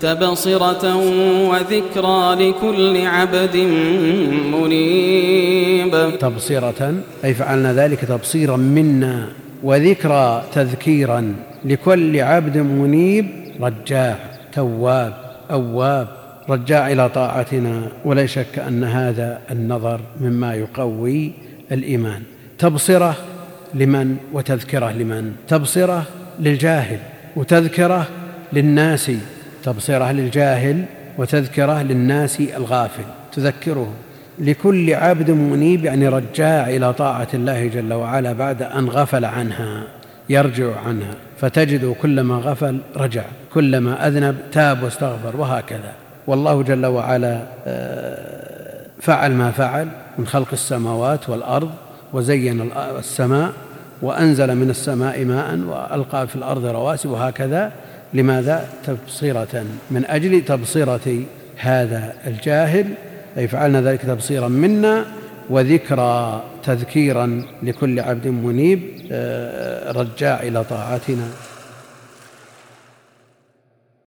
تبصرة وذكرى لكل عبد منيب. تبصرة أي فعلنا ذلك تبصيرا منا وذكرى تذكيرا لكل عبد منيب رجاع تواب أواب رجاع إلى طاعتنا. ولا شك أن هذا النظر مما يقوي الإيمان. تبصرة لمن وتذكرة لمن؟ تبصرة للجاهل وتذكرة للناس تبصرة للجاهل وتذكرة للناس الغافل. تذكره لكل عبد منيب يعني رجاع إلى طاعة الله جل وعلا بعد أن غفل عنها يرجع عنها. فتجد كلما غفل رجع كلما أذنب تاب واستغفر وهكذا. والله جل وعلا آه، فعل ما فعل من خلق السماوات والأرض وزين السماء وأنزل من السماء ماء وألقى في الأرض رواسي وهكذا. لماذا؟ تبصرة من أجل تبصرة هذا الجاهل أي فعلنا ذلك تبصيرا منا وذكرى تذكيرا لكل عبد منيب آه، رجاع إلى طاعتنا.